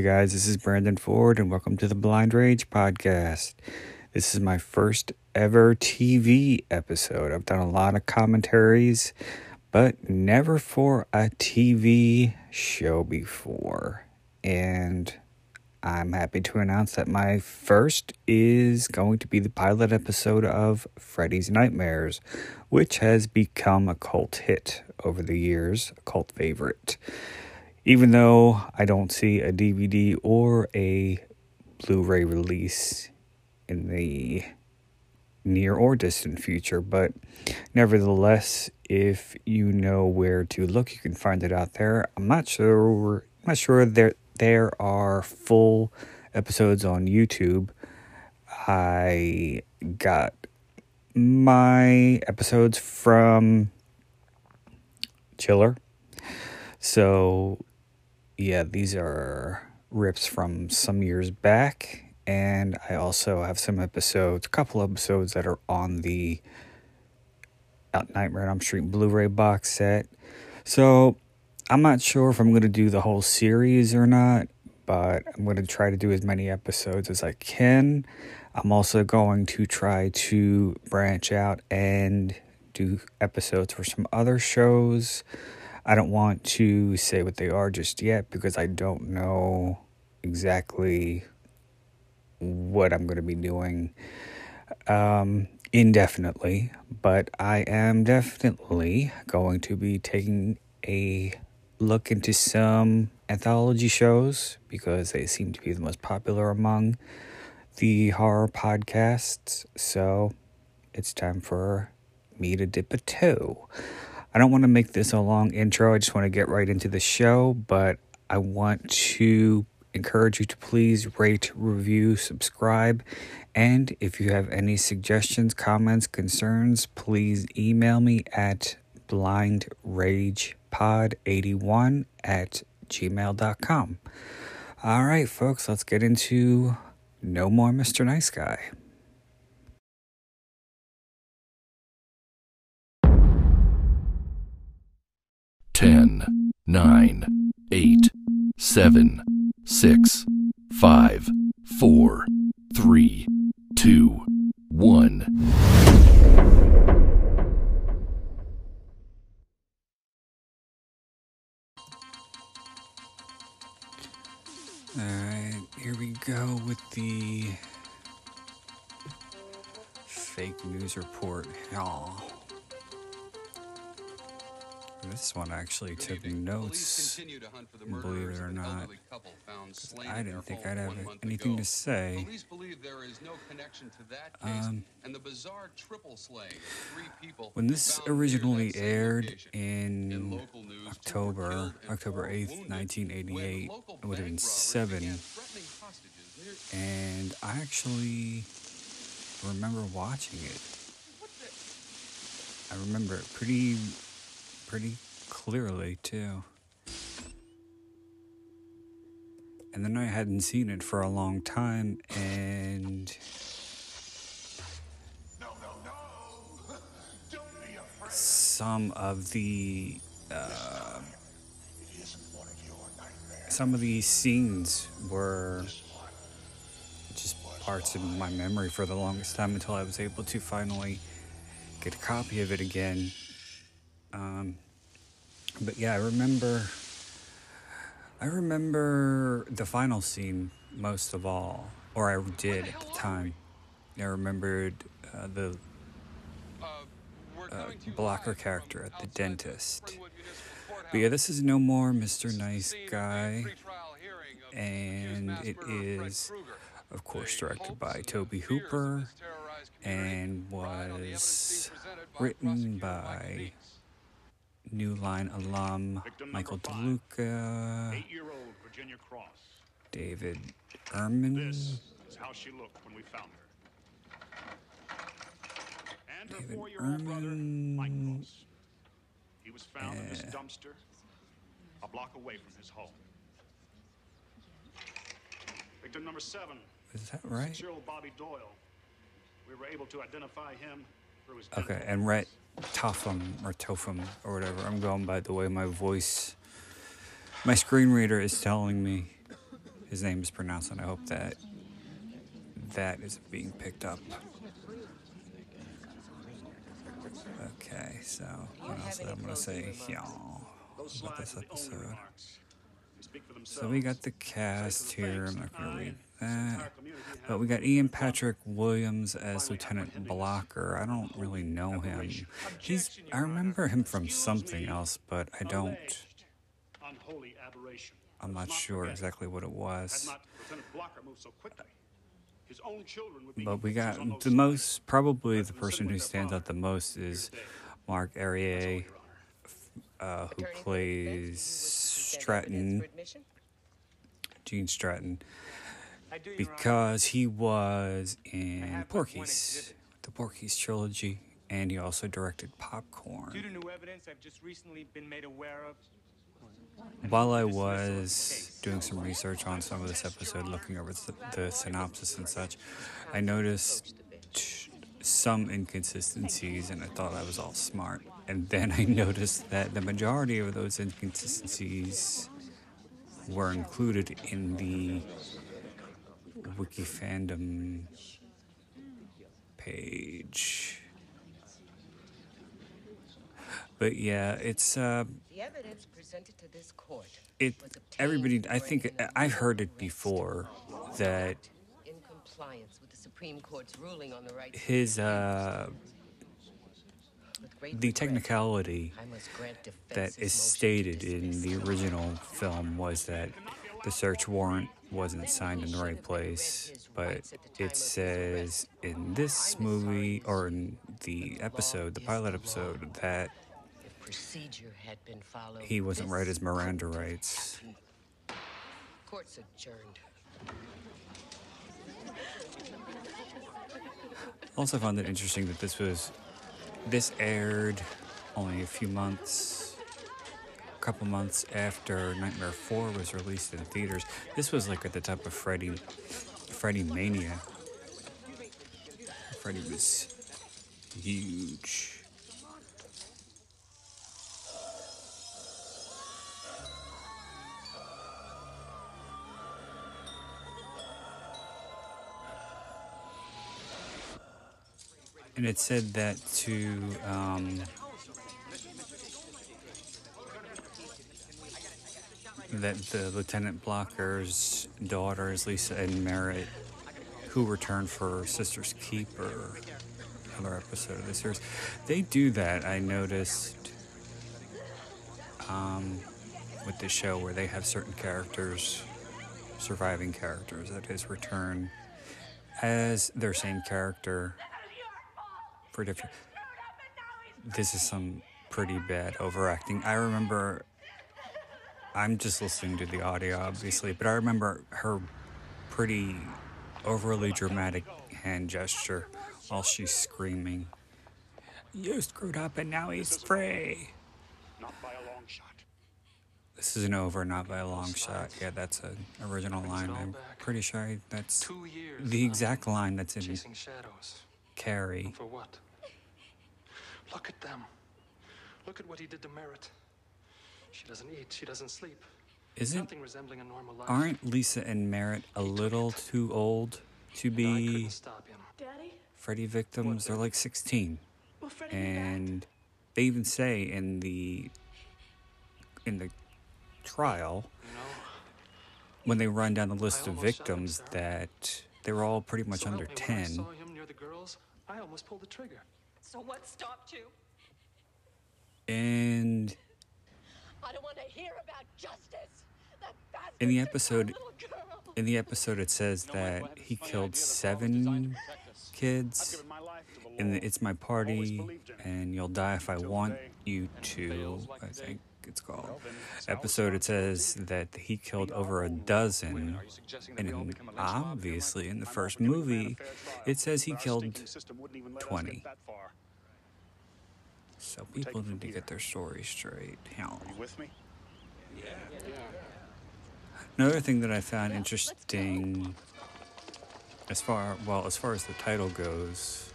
Hey guys, this is Brandon Ford, and welcome to the Blind Rage podcast. This is my first ever TV episode. I've done a lot of commentaries, but never for a TV show before. And I'm happy to announce that my first is going to be the pilot episode of Freddy's Nightmares, which has become a cult hit over the years, a cult favorite. Even though I don't see a DVD or a Blu ray release in the near or distant future, but nevertheless, if you know where to look, you can find it out there. I'm not sure. Not sure there there are full episodes on YouTube. I got my episodes from Chiller. So, yeah, these are rips from some years back. And I also have some episodes, a couple episodes that are on the Out Nightmare on Elm Street Blu ray box set. So, I'm not sure if I'm going to do the whole series or not, but I'm going to try to do as many episodes as I can. I'm also going to try to branch out and do episodes for some other shows. I don't want to say what they are just yet because I don't know exactly what I'm going to be doing um, indefinitely, but I am definitely going to be taking a look into some anthology shows because they seem to be the most popular among the horror podcasts. So it's time for me to dip a toe. I don't want to make this a long intro. I just want to get right into the show, but I want to encourage you to please rate, review, subscribe, and if you have any suggestions, comments, concerns, please email me at blindragepod81 at gmail.com. All right, folks, let's get into No More Mr. Nice Guy. Ten, nine, eight, seven, six, five, four, three, two, one. All right, here we go with the fake news report. Y'all. This one actually took notes, believe it or not. I didn't think I'd have anything to say. Um, when this originally aired in October, October 8th, 1988, it would have been seven. And I actually remember watching it. I remember it pretty pretty clearly too. And then I hadn't seen it for a long time and some of the uh, some of these scenes were just parts of my memory for the longest time until I was able to finally get a copy of it again um, but yeah, I remember. I remember the final scene most of all, or I did at the time. I remembered uh, the uh, Blocker character at the dentist. But yeah, this is no more Mr. Nice Guy, and it is, of course, directed by Tobe Hooper and was written by New Line alum Michael DeLuca, David Ehrman, David Ehrman, He was found in this eh. dumpster a block away from his home. Victim number seven, is that right? Cyril Bobby Doyle. We were able to identify him Okay, and Rhett Topham or Topham or whatever. I'm going by the way my voice, my screen reader is telling me. his name is pronounced, and I hope that that is being picked up. Okay, so what else I'm gonna say here Those about this episode? remarks. They speak for So we got the themselves. cast here. I'm not gonna read that. But we got Ian Patrick Williams as Lieutenant Blocker. I don't really know him. He's I remember him from something else, but I don't. Alleged Unholy aberration. I'm not sure exactly what it was. not Lieutenant Blocker moved so quickly, his own children would be But we got the most, probably the person who stands out the most is Mark That's Herrier, uh, who Attorney for the defense, plays do you wish to present evidence Stratton. Gene Stratton, I do, Your Honor. because he was in Porky's, the Porky's trilogy, and he also directed Due to Popcorn. new evidence I've just recently been made aware of. While I was doing some research on some of this episode, looking over the, the synopsis and such, I noticed some inconsistencies and I thought I was all smart. And then I noticed that the majority of those inconsistencies were included in the wiki fandom page. But yeah, it's uh The evidence presented to this court it everybody I think I've heard it before that in compliance with the Supreme Court's ruling on the right his uh speech. With great the technicality that his is stated in the original film was that the search warrant wasn't signed in the right place, but it says in this movie or in the episode, the pilot episode, that he wasn't right as Miranda rights. Court's adjourned. Also found it interesting that this was this aired only a few months, a couple months after Nightmare 4 was released in theaters. This was like at the top of Freddy Freddy Mania. Freddy was huge. And it said that to um, that the Lieutenant Blocker's daughter is Lisa and Merritt, who returned for Sister's Keeper, another episode of the series. They do that. I noticed um, with the show where they have certain characters, surviving characters, that is return as their same character for different. This is some pretty bad overacting. I remember. I'm just listening to the audio, obviously, but I remember her pretty overly dramatic hand gesture while she's screaming. You screwed up and now he's free. Not by a long shot. This isn't over, not by a long shot. Yeah, that's an original line. I'm pretty sure that's the exact line that's in. Carrie. For what? Look at them. Look at what he did to Merritt. She doesn't eat. She doesn't sleep. Isn't Nothing resembling a normal life. aren't Lisa and Merritt a little too old to And be stop him. Daddy? Freddy victims? They're like 16. Will Freddy be back? and they even say in the in the trial You know. when they run down the list of almost shot him, victims that they were all pretty much so under help me, when I 10 I almost pulled the trigger. So what stopped you? and I don't want to hear about justice. In the episode- in the episode it says that he killed seven kids and It's My Party and You'll Die If I Want You To, I think it's called. Episode it says that he killed over a dozen. And in, obviously, in the first movie, it says he killed 20. So people need to get their story straight. Hell. You with me? Yeah. Another thing that I found interesting, as far well as far as the title goes,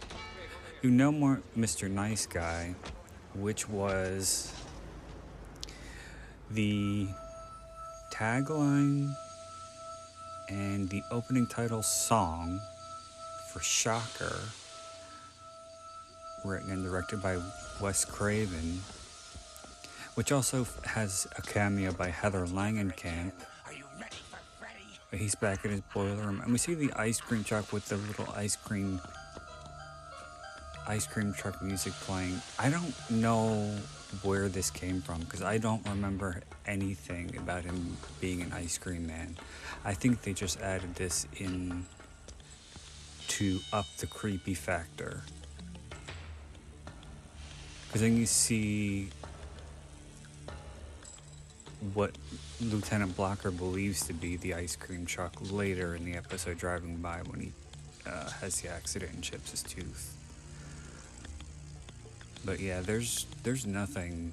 you know more Mr. Nice Guy, which was the tagline and the opening title song for Shocker, written and directed by Wes Craven, which also has a cameo by Heather Langenkamp. He's back in his boiler room, and we see the ice cream truck with the little ice cream ice cream truck music playing. I don't know where this came from because I don't remember anything about him being an ice cream man. I think they just added this in to up the creepy factor. Because then you see what Lieutenant Blocker believes to be the ice cream truck later in the episode driving by when he uh, has the accident and chips his tooth. But yeah, there's there's nothing.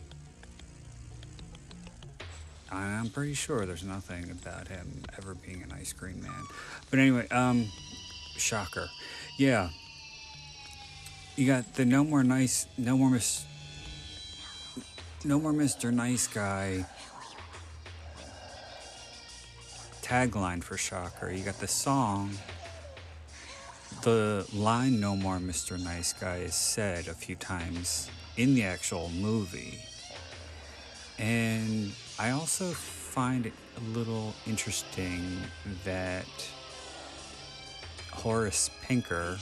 I'm pretty sure there's nothing about him ever being an ice cream man. But anyway, um, shocker. Yeah. You got the no more nice, no more miss, no more Mr. Nice Guy tagline for Shocker. You got the song. The line "No more Mr. Nice Guy" is said a few times in the actual movie, and I also find it a little interesting that Horace Pinker,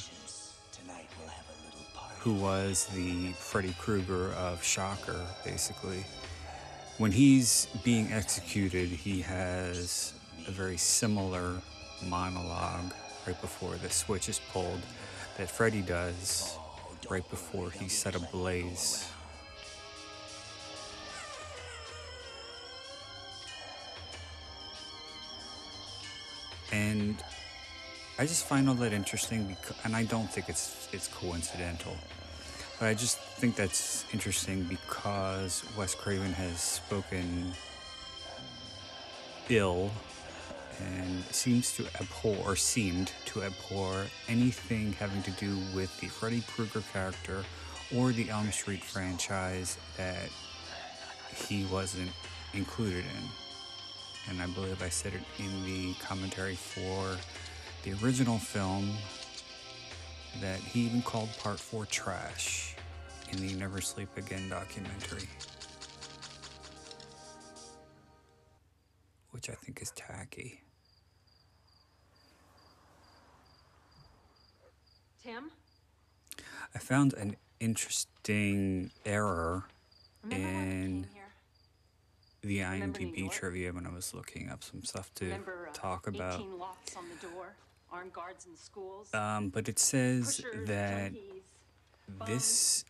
who was the Freddy Krueger of Shocker, basically, when he's being executed, he has a very similar monologue right before the switch is pulled that Freddy does right before he's set ablaze. And I just find all that interesting, because, and I don't think it's it's coincidental. But I just think that's interesting because Wes Craven has spoken ill and seems to abhor or seemed to abhor anything having to do with the Freddy Krueger character or the Elm Street franchise that he wasn't included in. And I believe I said it in the commentary for the original film that he even called part 4 trash in the Never Sleep Again documentary. Which I think is tacky. Tim? I found an interesting error Remember in the IMDb trivia when I was looking up some stuff to Remember, uh, talk about. locks on the door, armed guards in schools, Um, but it says pushers, that junkies, this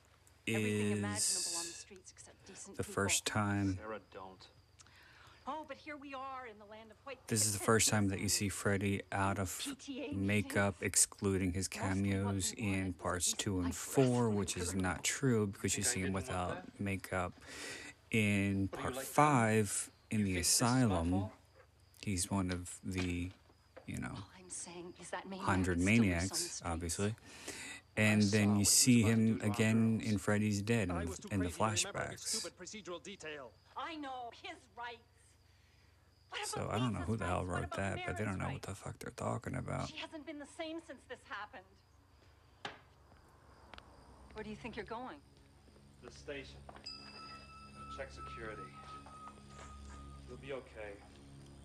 everything imaginable on the is streets except decent the first time. Sarah, don't. Oh, but here we are in the land of white This is the first time that you see Freddy out of makeup, excluding his cameos in parts two and four, which is not true because you see him without makeup. In What do you part five, in the think this is my asylum, he's one of the, you know, All I'm saying is that maniac hundred is still loose on the maniacs, obviously. And then you see him do to our again in Freddy's Dead I in, was in the crazy to remember each flashbacks. stupid procedural detail. I know his rights. What So I don't know who the hell wrote that, but they don't Mary's know what the fuck they're talking about. She hasn't been the same since this happened. Where do you think you're going? The station. Check security. You'll be okay.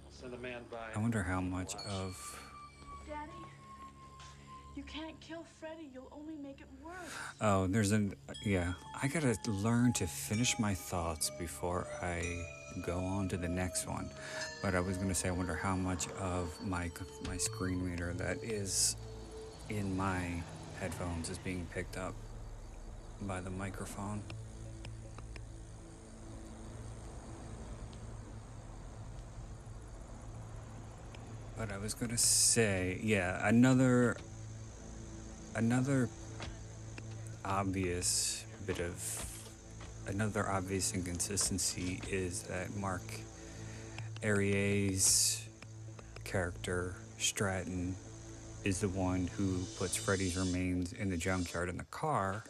I'll send a man by. I wonder how much Watch. of Daddy, you can't kill Freddy. You'll only make it worse. Oh, there's an yeah. I gotta learn to finish my thoughts before I go on to the next one. But I was gonna say, I wonder how much of my my screen reader that is in my headphones is being picked up by the microphone. But I was gonna say, yeah, another another obvious bit of another obvious inconsistency is that Mark Herrier's character Stratton is the one who puts Freddy's remains in the junkyard in the car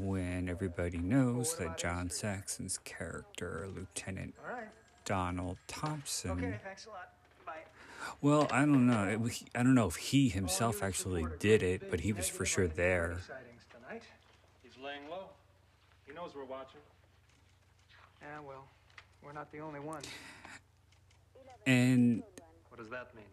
when everybody knows that John Saxon's character, Lieutenant Donald Thompson, Okay, thanks a lot. Bye. Well, I don't know. It, was- I don't know if he himself actually did it, but he was for sure there. Sightings tonight. He's laying low. He knows we're watching. Yeah, well, we're not the only ones. And What does that mean?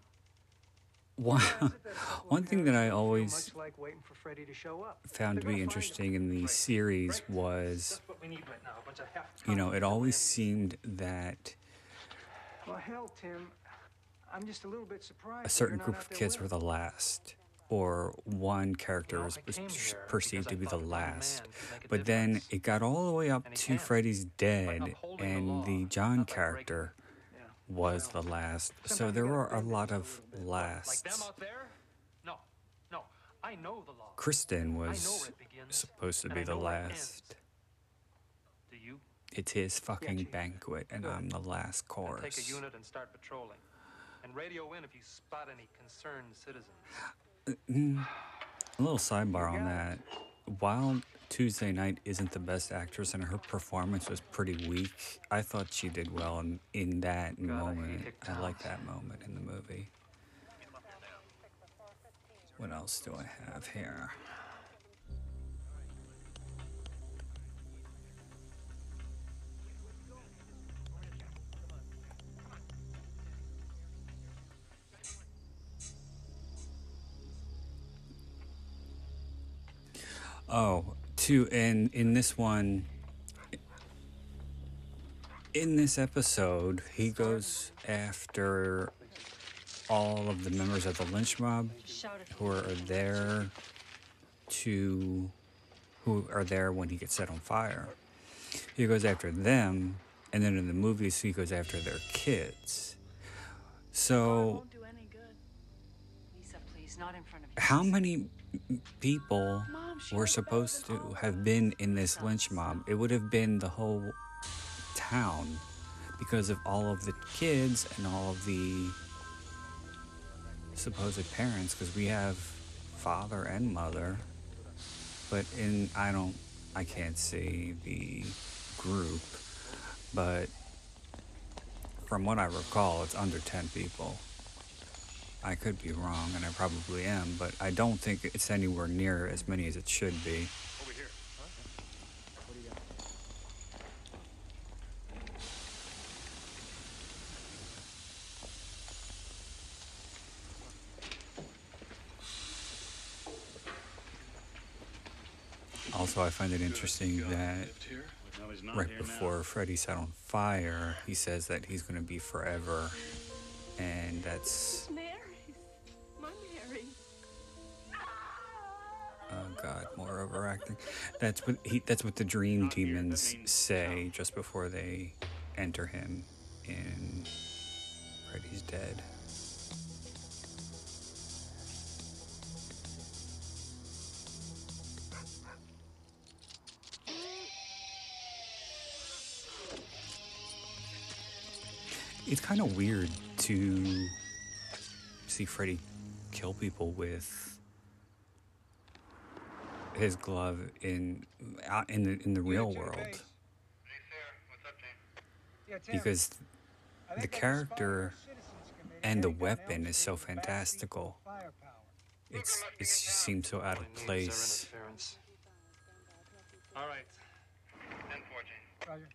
one, one thing that I always Much like waiting for Freddy to show up. found to be interesting in the series was, Just what we need right now. A bunch of half. you know, it always seemed that Well, hell, Tim. I'm just a little bit surprised. a certain group of kids were the last, or one character was, I was came here perceived to be the thought one man last. could make a But then it got all the way up to. Freddy's dead, and the John character was the last. So there were a lot of little. Like them lasts. out there? No, no. I know the law. Kristen was where it begins, supposed to be the know where it last. Do you? It's his fucking banquet, and I'm the last Then. Take a unit and start patrolling. And radio in if you spot any concerned citizens. Mm-hmm. A little sidebar on that. While Tuesday Knight isn't the best actress and her performance was pretty weak, I thought she did well in, in that moment. I like that moment in the movie. What else do I have here? Oh, two and in this one in this episode, he goes after all of the members of the lynch mob who are there to who are there when he gets set on fire. He goes after them, and then in the movies he goes after their kids. So Won't do any good. Lisa, please, not in front of you. how many people were supposed to have been in this lynch mob? It would have been the whole town because of all of the kids and all of the supposed parents because we have father and mother but in i don't i can't see the group but from what i recall it's under 10 people i could be wrong and i probably am but i don't think it's anywhere near as many as it should be Over here. also i find it interesting that lived here. No, he's not right here now. before Freddy set on fire, he says that he's going to be forever. And that's, god, more overacting. That's what he, that's what the dream demons say just before they enter him in Freddy's Dead. It's kind of weird to see Freddy kill people with his glove in out in the in the real world Yeah, Tim, because the character Inspired Citizens Committee and the heading down Elm weapon is so fantastical. It's it just seems so out of he needs is place. our interference. All right. Roger.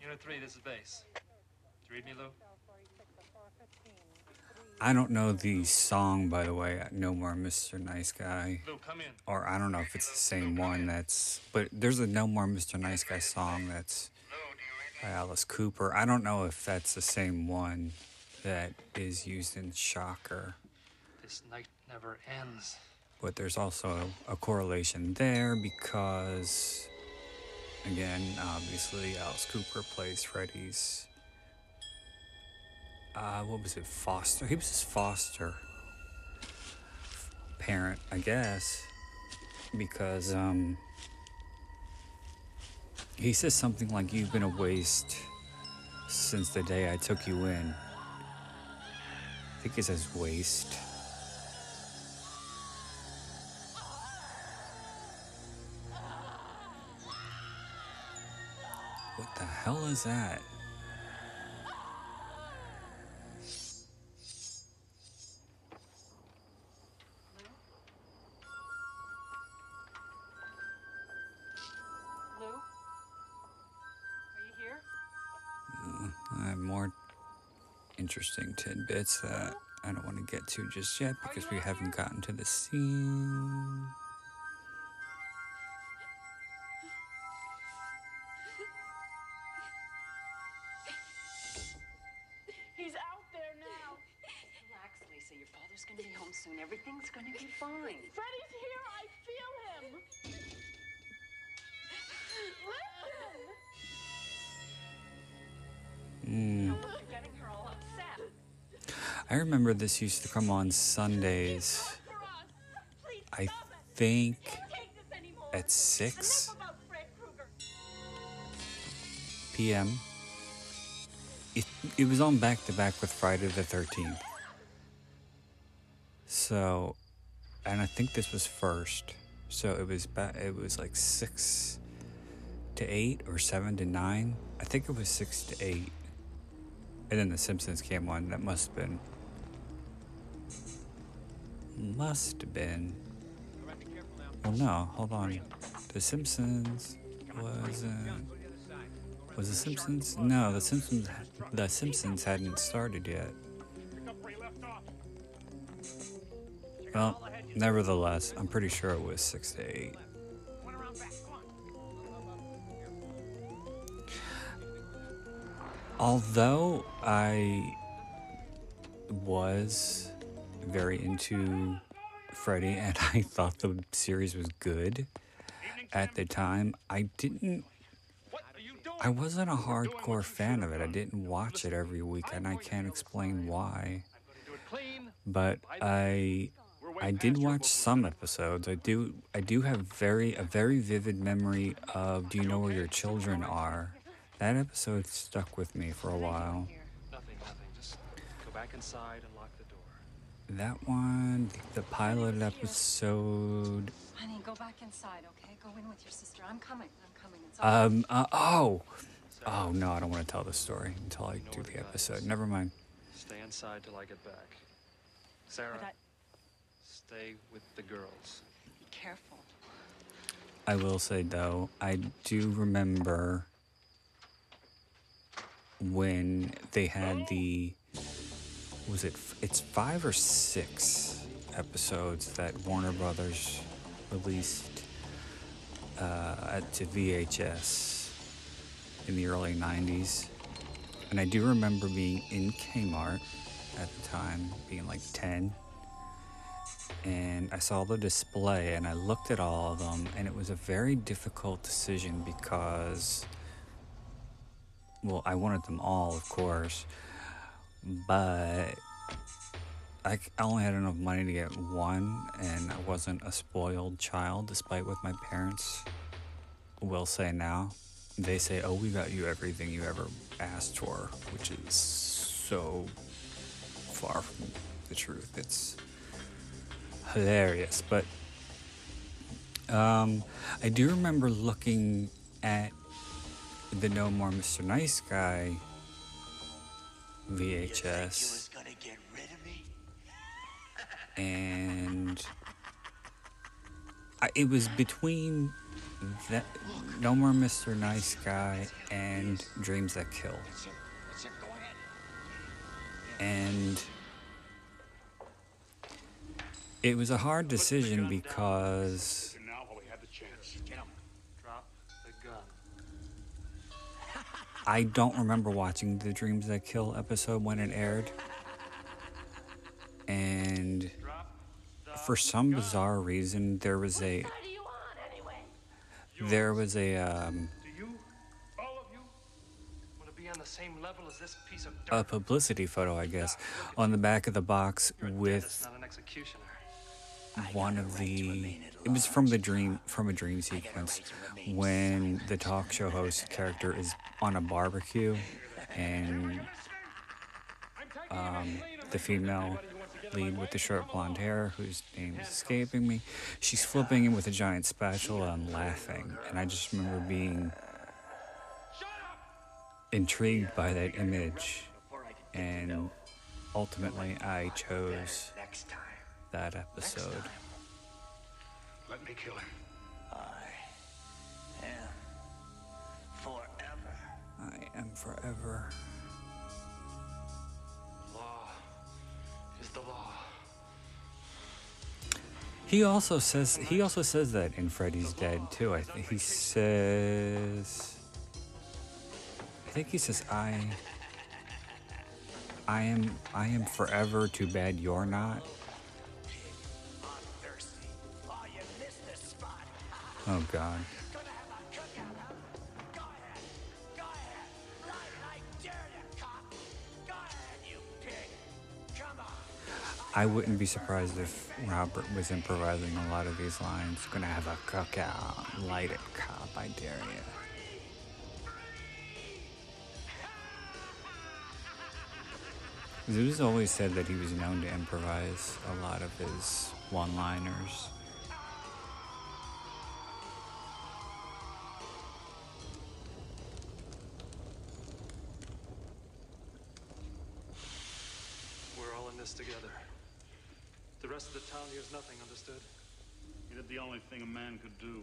Unit 3, this is base. Did you read me, Lou? I don't know the song by the way. No more Mr. Nice Guy. Lou, come in. or I don't know if it's the same one that's but there's a No More Mr. Nice Guy song that's by Alice Cooper. I don't know if that's the same one that is used in Shocker, This night never ends. but there's also a correlation there because again, obviously Alice Cooper plays Freddy's uh what was it, foster? He was his foster parent, I guess. Because um he says something like you've been a waste since the day I took you in. I think he says waste. What the hell is that? Interesting tidbits that I don't want to get to just yet because we haven't gotten to the scene. This used to come on Sundays. I think at 6 p.m. It, it was on back to back with Friday the 13th. So, and I think this was first. So it was ba- it was like 6 to 8 or 7 to 9. I think it was 6 to 8. And then The Simpsons came on. That must have been. Must have been. Well, no, hold on. The Simpsons wasn't. Was The Simpsons? No, The Simpsons. The Simpsons hadn't started yet. Well, nevertheless, I'm pretty sure it was six to eight. Although I was very into Freddy and I thought the series was good at the time, I didn't. I wasn't a hardcore fan of it. I didn't watch it every week, and I can't explain why. But I I did watch some episodes. I do I do have very a very vivid memory of Do You Know Where Your Children Are? That episode stuck with me for a while. Nothing, nothing. Just go back inside and lock the door. That one, the pilot episode. Honey, go back inside, okay? Go in with your sister. I'm coming. I'm coming. It's all right. Um. Uh, oh. Oh no, I don't want to tell the story until I do the episode. Never mind. Stay inside till I get back. Sarah, But stay with the girls. Be careful. I will say though, I do remember when they had the was it it's five or six episodes that Warner Brothers released uh, to VHS in the early 90s. And I do remember being in Kmart at the time, being like 10 and I saw the display and I looked at all of them, and it was a very difficult decision because, well, I wanted them all, of course, but I only had enough money to get one, and I wasn't a spoiled child, despite what my parents will say now. They say, Oh, we got you everything you ever asked for, which is so far from the truth. It's hilarious. But um, I do remember looking at the No More Mr. Nice Guy VHS. And I, it was between that No More Mr. Nice Guy and Dreams That Kill. And it was a hard decision because I don't remember watching the Dreams That Kill episode when it aired. And for some bizarre reason, there was a there was a um, Do you, all of you, want to be on the same level as this piece of a publicity photo, I guess, on the back of the box with an executioner. One of the it was from the dream from a dream sequence when the talk show host character is on a barbecue and um, the female lead with the short blonde hair whose name is escaping me. She's flipping him with a giant spatula and laughing and i just remember being intrigued by that image. And ultimately i chose that episode Let me kill him. I am forever. I am forever. Law is the law. He also says he also says that in Freddy's Dead too. I think he says I think he says I I am I am forever too bad you're not. Oh god. I wouldn't be surprised if Robert was improvising a lot of these lines. Gonna have a cookout, light it, cop, I dare you. Zeus always said that he was known to improvise a lot of his one liners. This together. The rest of the town hears nothing, understood? He did the only thing a man could do.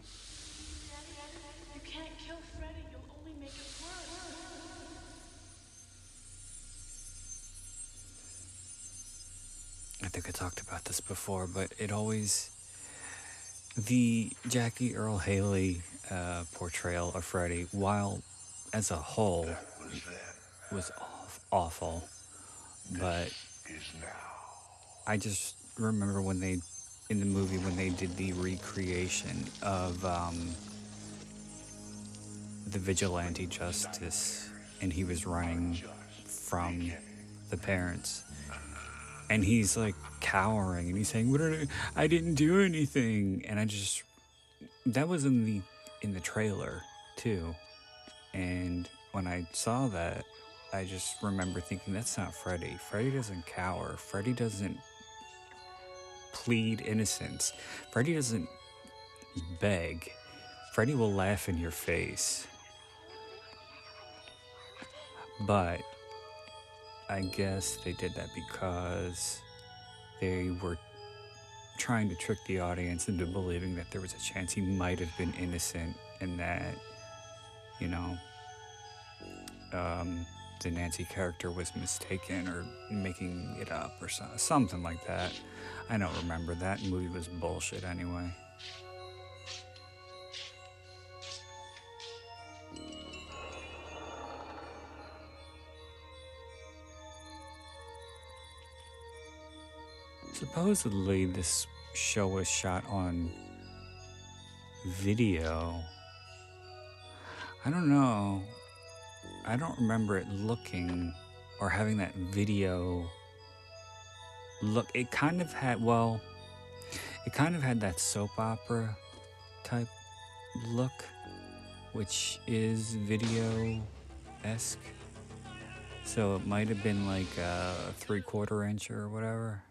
You can't kill Freddy. You'll only make it worse. I think I talked about this before, but it always the Jackie Earle Haley uh, portrayal of Freddy, while as a whole was aw- awful, but I just remember when they in the movie when they did the recreation of um, the vigilante justice, and he was running from the parents. And he's like cowering and he's saying what I didn't do anything. And i just that was in the in the trailer too. And when i saw that i just remember thinking that's not freddy. Freddy doesn't cower. Freddy doesn't plead innocence. Freddy doesn't beg. Freddy will laugh in your face. But I guess they did that because they were trying to trick the audience into believing that there was a chance he might have been innocent and that, you know, um, the Nancy character was mistaken or making it up or so, something like that. I don't remember. That movie was bullshit anyway. Supposedly, this show was shot on video. I don't know. I don't remember it looking or having that video look. It kind of had, well, it kind of had that soap opera type look, which is video esque. So it might have been like a three quarter inch or whatever.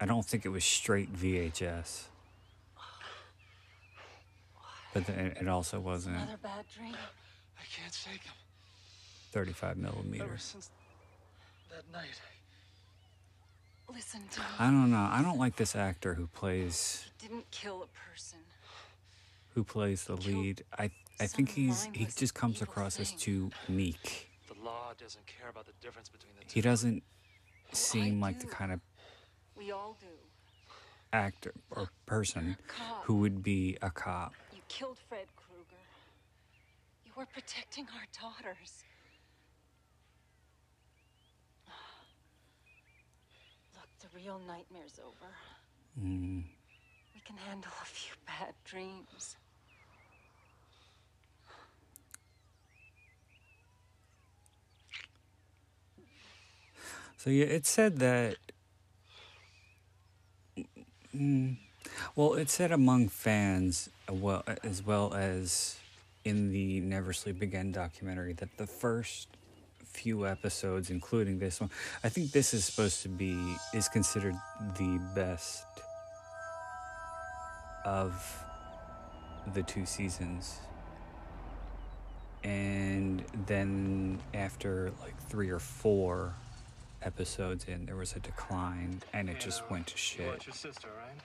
I don't think it was straight VHS. But then it also wasn't Another bad dream. I can't shake him. 35 Ever since that night. Listen to me. I don't know. I don't like this actor who plays Didn't kill a person. who plays the lead. I I think he's he just comes across as too meek. The law doesn't care about the difference between the two. He doesn't seem like the kind of We all do. actor or person who would be a cop. Killed Fred Krueger. You were protecting our daughters. Look, the real nightmare's over. Mm. We can handle a few bad dreams. So yeah, it said that. Mm, well, it said among fans, well as well as in the Never Sleep Again documentary, that the first few episodes, including this one, I think this is supposed to be is considered the best of the two seasons. And then after like three or four episodes in, there was a decline and it just went to shit. want your sister, right?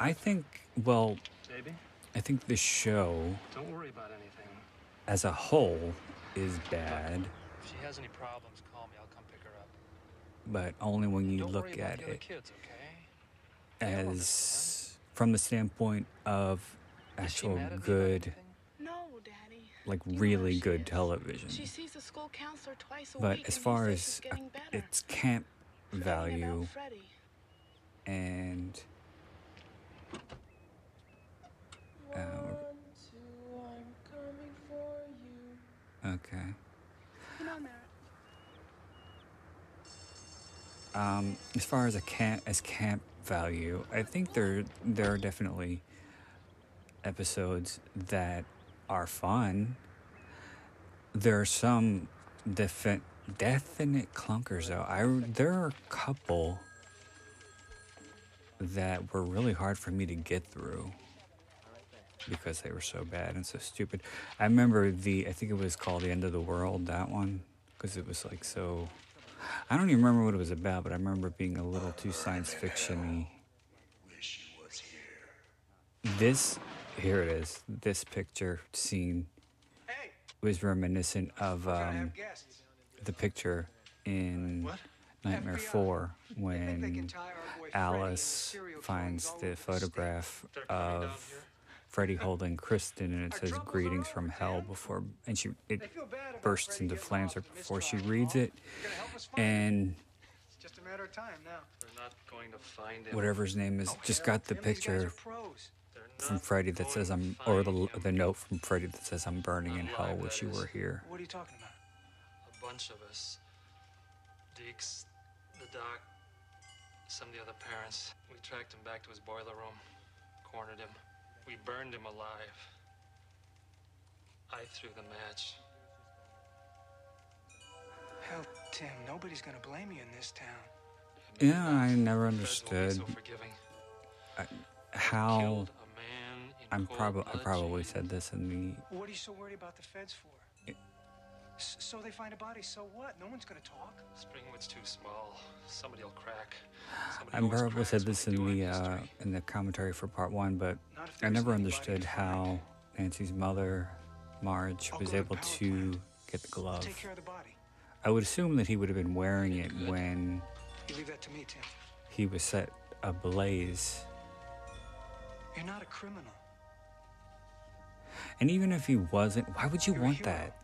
I think, well, Baby, I think the show don't worry about anything. as a whole is bad. If she has any problems, call me. I'll come pick her up. but only when you Don't look worry about at the it kids, okay? as from the standpoint of actual mad at me about good. No, Daddy. like You really good is. television. She sees the school counselor twice a But week. as far as she's getting better. its camp value about and uh, okay. You know, Merritt. Um, as far as a camp as camp value, I think there there are definitely episodes that are fun. There are some defi- definite clunkers though. I there are a couple that were really hard for me to get through because they were so bad and so stupid. I remember the I think it was called The End of the World that one because it was like so I don't even remember what it was about, but I remember it being a little too science fiction-y. This here it is. This picture scene was reminiscent of um, the picture in What? Nightmare FBI. 4 They think they can when tie our boy Freddy into Alice finds the photograph They're coming down of here. Freddy holding Kristen and it says greetings from hell before and she it They feel bad about bursts into flames lost right before she reads it You're gonna help us find him. and It's just a matter of time now. They're not going to find him. whatever his name is Oh, just got the Tim, these guys are picture from not Freddy that says I'm or the him. the note from Freddy that says I'm burning in hell Alive, wish you were here What are you talking about? A bunch of us. Deeks, the doc, some of the other parents. We tracked him back to his boiler room, cornered him. We burned him alive. I threw the match. Hell, Tim, nobody's gonna blame you in this town. Yeah. I never You guys won't be understood so how Killed a man in I'm probably I probably said this in the What are you so worried about the feds for? It- S- so they find a body, so what? No one's gonna talk. Springwood's too small. Somebody'll crack. Somebody I always probably cracks said this in the uh, in the commentary for part one, but I never understood how find. Nancy's mother, Marge, I'll was able to plant. get the glove. take care of the body. I would assume that he would have been wearing it when You leave that to me, Tim. he was set ablaze. You're not a criminal. And even if he wasn't, why would you You're want that?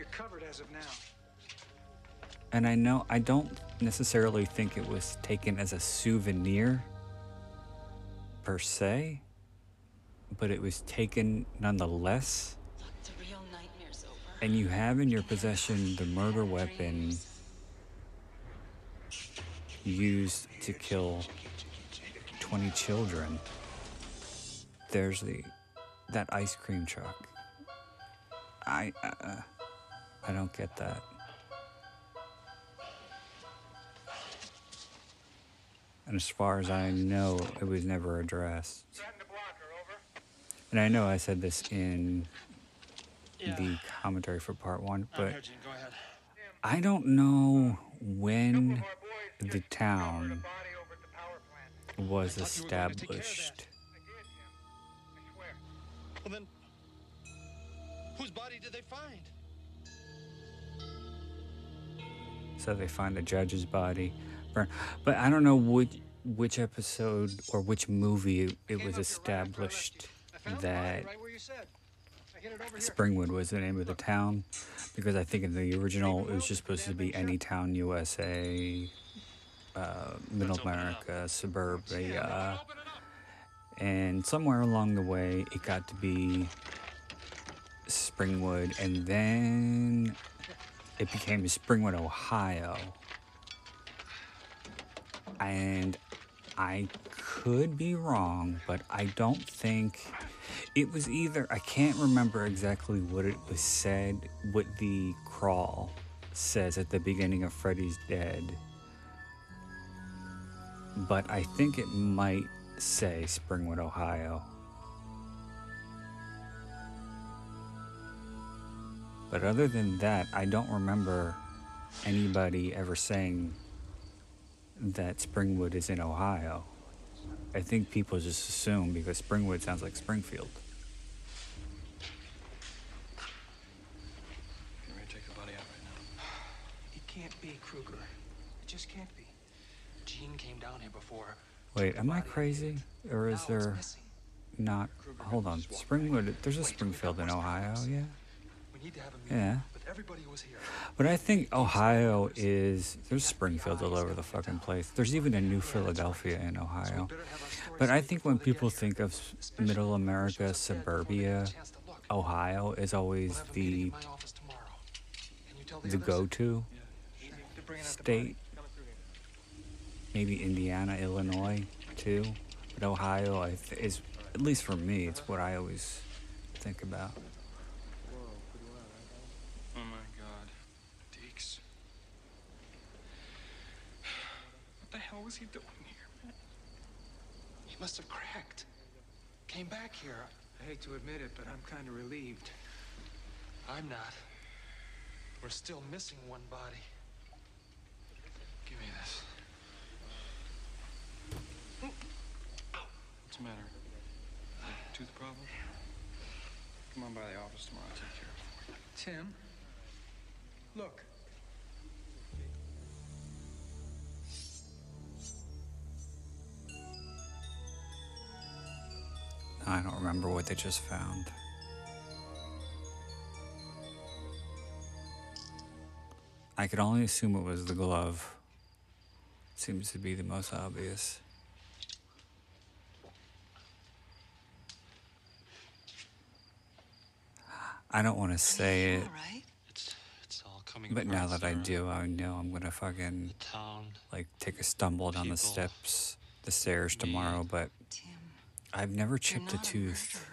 You're covered as of now. And I know I don't necessarily think it was taken as a souvenir per se, but it was taken nonetheless. Look, the real nightmare's over. And you have in your possession the murder weapon used to kill 20 children. There's the that ice cream truck. I uh, I don't get that. And as far as I know, it was never addressed. And I know I said this in the commentary for part one, but here, Gene. Go ahead. I don't know when the town was thought you were going to take care of that. established. Well then, whose body did they find? So they find the judge's body. burned. But I don't know which which episode or which movie it, it was established that Right where you said. I hit it over here. Springwood was the name of the town because I think in the original it was just supposed to be any town USA, uh, Middle open it up. America, suburbia, and somewhere along the way it got to be Springwood, and then it became Springwood, Ohio, and I could be wrong, but I don't think it was either. I can't remember exactly what it was said, what the crawl says at the beginning of Freddy's Dead, but I think it might say Springwood, Ohio. But other than that, I don't remember anybody ever saying that Springwood is in Ohio. I think people just assume because Springwood sounds like Springfield. it can't be Krueger. It just can't be. Gene came down here before. Wait, am I crazy? Or is there not. Hold on. Springwood. There's a Springfield in Ohio, yeah? Yeah. But everybody was here. But I think Ohio is. There's Springfield all over the fucking place. There's even a new Philadelphia in Ohio. But I think when people think of middle America, suburbia, Ohio is always the the go-to state. Maybe Indiana, Illinois, too. But Ohio is, at least for me, it's what I always think about. Oh my god. Deeks. Was he doing here, man? He must have cracked. Came back here. I hate to admit it, but I'm kind of relieved. I'm not. We're still missing one body. Give me this. What's the matter? Tooth problem? Come on by the office tomorrow. I'll take care of it. Tim, look. I don't remember what they just found. I could only assume it was the glove. Seems to be the most obvious. I don't want to say it, It's it's coming but now that I do, I know I'm gonna fucking town, like take a stumble down the steps, the stairs tomorrow. But I've never chipped a tooth.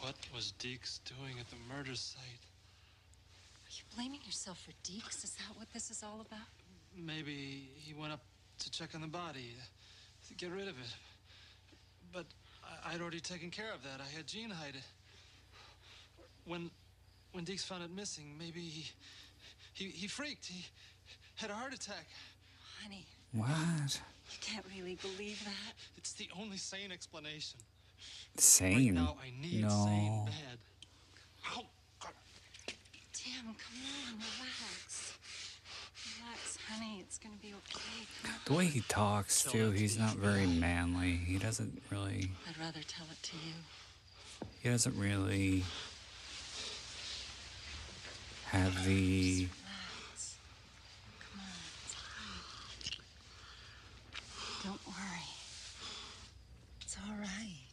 What was Deeks doing at the murder site? Are you blaming yourself for Deeks? Is that what this is all about? Maybe he went up to check on the body, to get rid of it. But I, I'd already taken care of that. I had Gene hide it. When, when Deeks found it missing, maybe he, he, he freaked. He had a heart attack. Honey, What? you can't really believe that. It's the only sane explanation. Sane? now I need no. sane bad. Ow! Tim, come on, relax. Relax, honey. It's gonna be okay. Come. The way he talks too, he's not very manly. He doesn't really. I'd rather tell it to you. He doesn't really have the. Relax. Come on, it's all right. Don't worry. It's all right.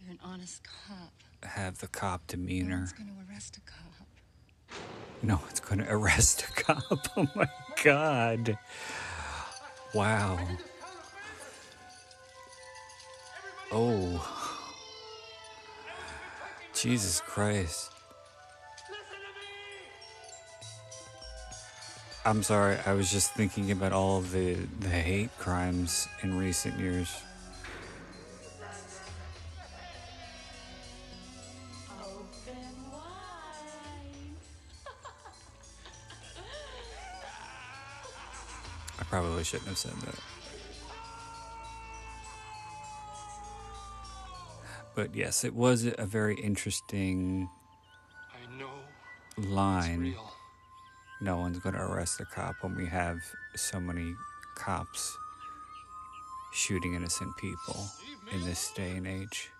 You're an honest cop. have the cop demeanor. one's gonna arrest a cop. No it's going to arrest a cop. Oh my god. Wow. Oh. Jesus Christ. I'm sorry, I was just thinking about all the, the hate crimes in recent years. Probably shouldn't have said that. But yes, it was a very interesting I know line. No one's going to arrest a cop when we have so many cops shooting innocent people in this day and age.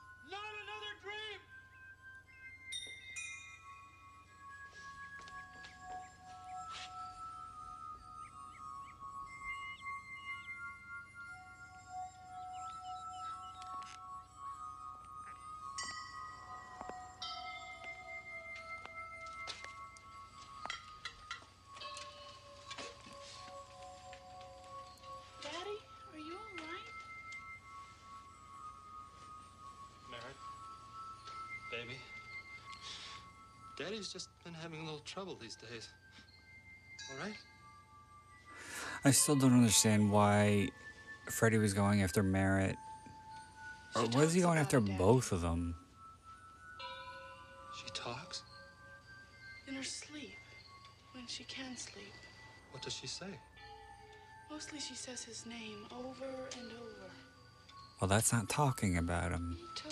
These days. All right? I still don't understand why Freddy was going after Merritt. Or was he going after both of them? She talks? In her sleep, when she can sleep. What does she say? Mostly she says his name over and over. Well, that's not talking about him. Told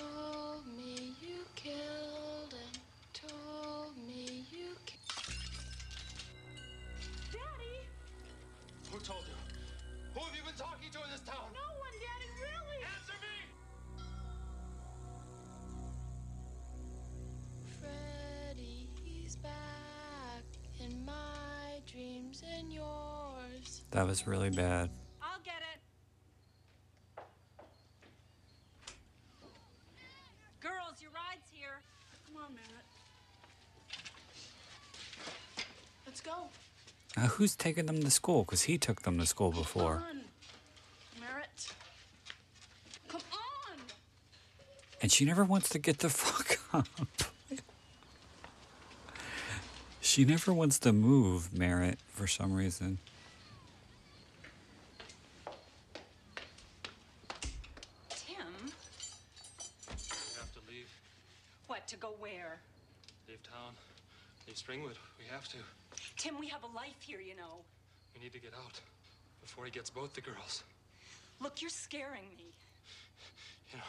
dreams and yours. That was really bad. I'll get it. Girls, your ride's here. Come on, Merritt. Let's go. Now, who's taking them to school? Because he took them to school before. Merritt. Come on. And she never wants to get the fuck up. She never wants to move, Merritt, for some reason. Tim, We have to leave. what, to go where? Leave town. Leave Springwood. We have to. Tim, we have a life here, you know. We need to get out before he gets both the girls. Look, you're scaring me. You know,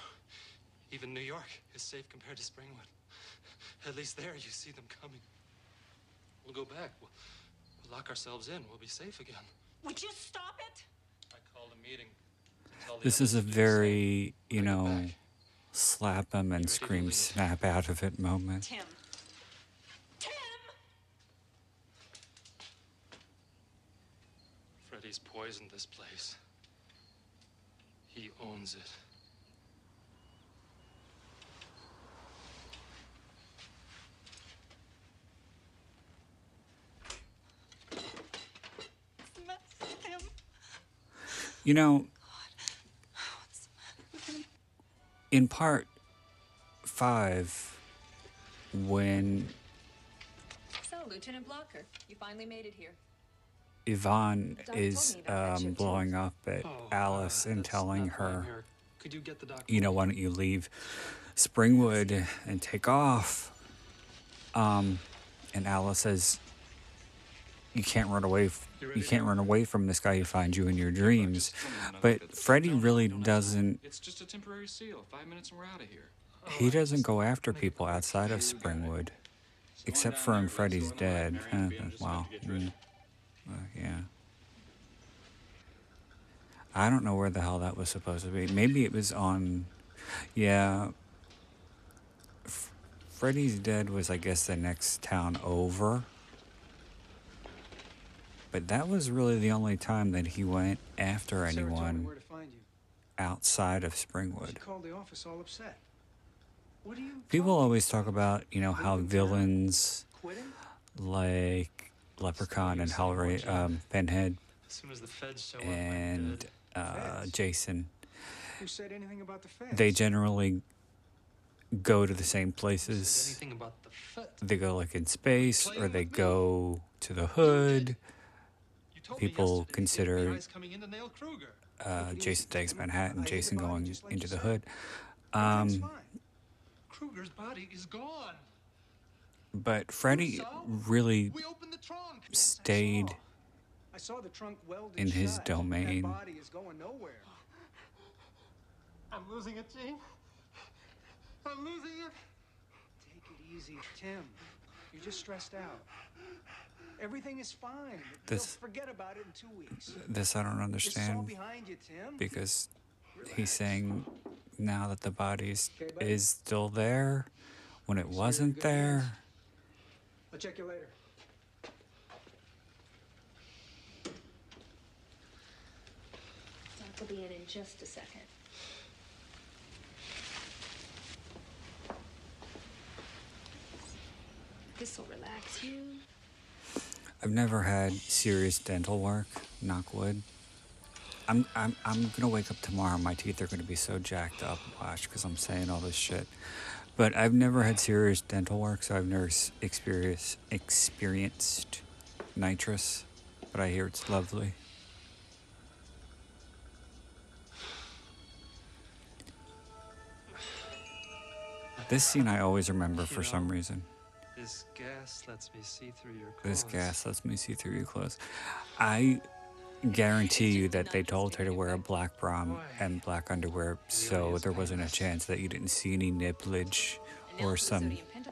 even New York is safe compared to Springwood. At least there you see them coming. We'll go back. We'll, we'll lock ourselves in. We'll be safe again. Would you stop it? I called a meeting. to tell the This is a very, you know, slap him and scream snap out of it moment. Tim. Tim! Freddy's poisoned this place. He owns it. What's the mess, Tim? You know, in part five, when So, Lieutenant Blocker, you finally made it here. Yvonne is me about that um, blowing up at Oh, Alice uh, and telling not why I'm her. Could you get the you know, why don't you leave Springwood and take off? Um, and Alice says, you can't run away. You can't run away from this guy who finds you in your dreams. But Freddy really doesn't. It's just a temporary seal. Five minutes and we're out of here. He doesn't go after people outside of Springwood, except for when Freddy's dead. Wow. Mm. Uh, yeah. I don't know where the hell that was supposed to be. Maybe it was on. Yeah. F- Freddy's Dead was, I guess, the next town over. But that was really the only time that he went after anyone where to find you. outside of Springwood. called the office all upset. What are you People always talk about, you know, how villains like Leprechaun and Hellray, um, Pinhead, As soon as the feds show and up, uh, Jason, Who said anything about the feds? they generally go to the same places. Anything about the? They go like in space, or they go to the hood. You told me People consider FBI's coming in to nail Kruger. uh, Jason Takes Manhattan, Jason going into the hood. Um. Krueger's body is gone. but Freddy really We the trunk. stayed I saw the trunk in his shut. domain. That body is going nowhere. I'm losing it, Gene. I'm losing it. Take it easy, Tim. You're just stressed out. Everything is fine. This- You'll forget about it in two weeks. this. I don't It's all understand behind you, Tim. because he's saying now that the body is, Okay, is still there when it wasn't good there. I'll check you later. Doc will be in in just a second. This'll relax you. I've never had serious dental work. Knock wood. I'm I'm I'm gonna wake up tomorrow. My teeth are gonna be so jacked up. Watch, because I'm saying all this shit. But I've never had serious dental work, so I've never experienced nitrous. But I hear it's lovely. This scene I always remember for some reason. This gas lets me see through your clothes. This gas lets me see through your clothes. I guarantee you that they told her to wear a black bra and black underwear so there wasn't a chance that you didn't see any nipplage or some Sodium pentothal.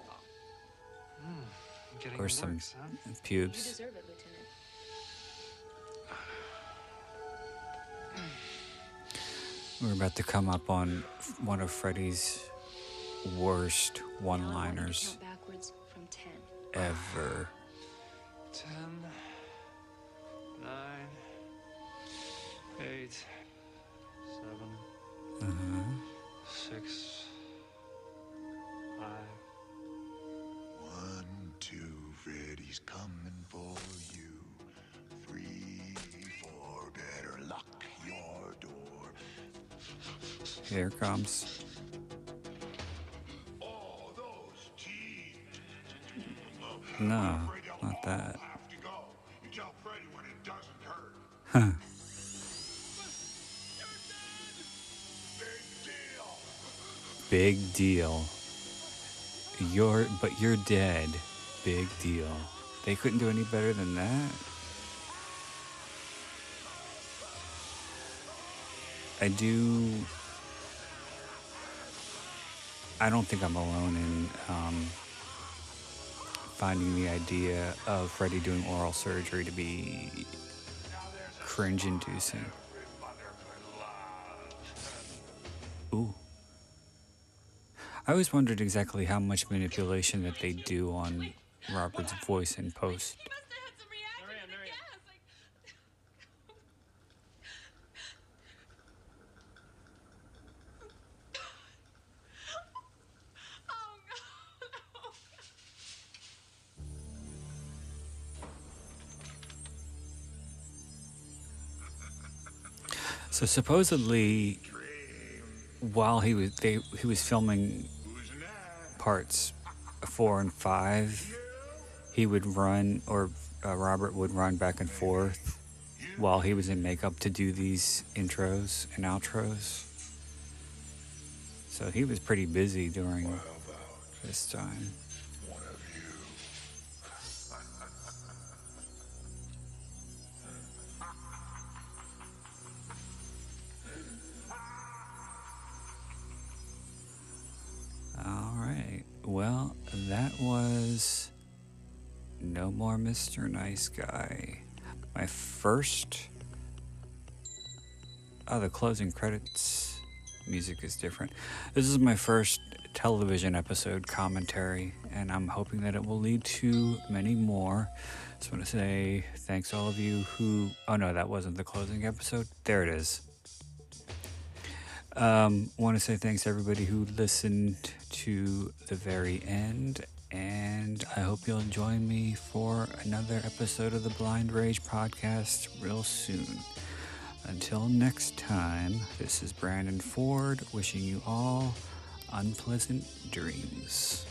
I'm getting or some works, huh? You pubes. deserve it, Lieutenant. We're about to come up on one of Freddy's worst Now I want you to one-liners ever. You're, dead. Big deal. They couldn't do any better than that. I do. I don't think I'm alone in um, finding the idea of Freddy doing oral surgery to be cringe inducing. I always wondered exactly how much manipulation that they do on Robert's voice in post. So supposedly, while he was they he was filming parts four and five, he would run or uh, Robert would run back and forth while he was in makeup to do these intros and outros. So he was pretty busy during this time. No More Mr. Nice Guy. My first. Oh, the closing credits music is different. This is my first television episode commentary, and I'm hoping that it will lead to many more. Just want to say thanks to all of you who. Oh no, that wasn't the closing episode. There it is. Um, want to say thanks to everybody who listened to the very end, and I hope you'll join me for another episode of the Blind Rage podcast real soon. Until next time, this is Brandon Ford wishing you all unpleasant dreams.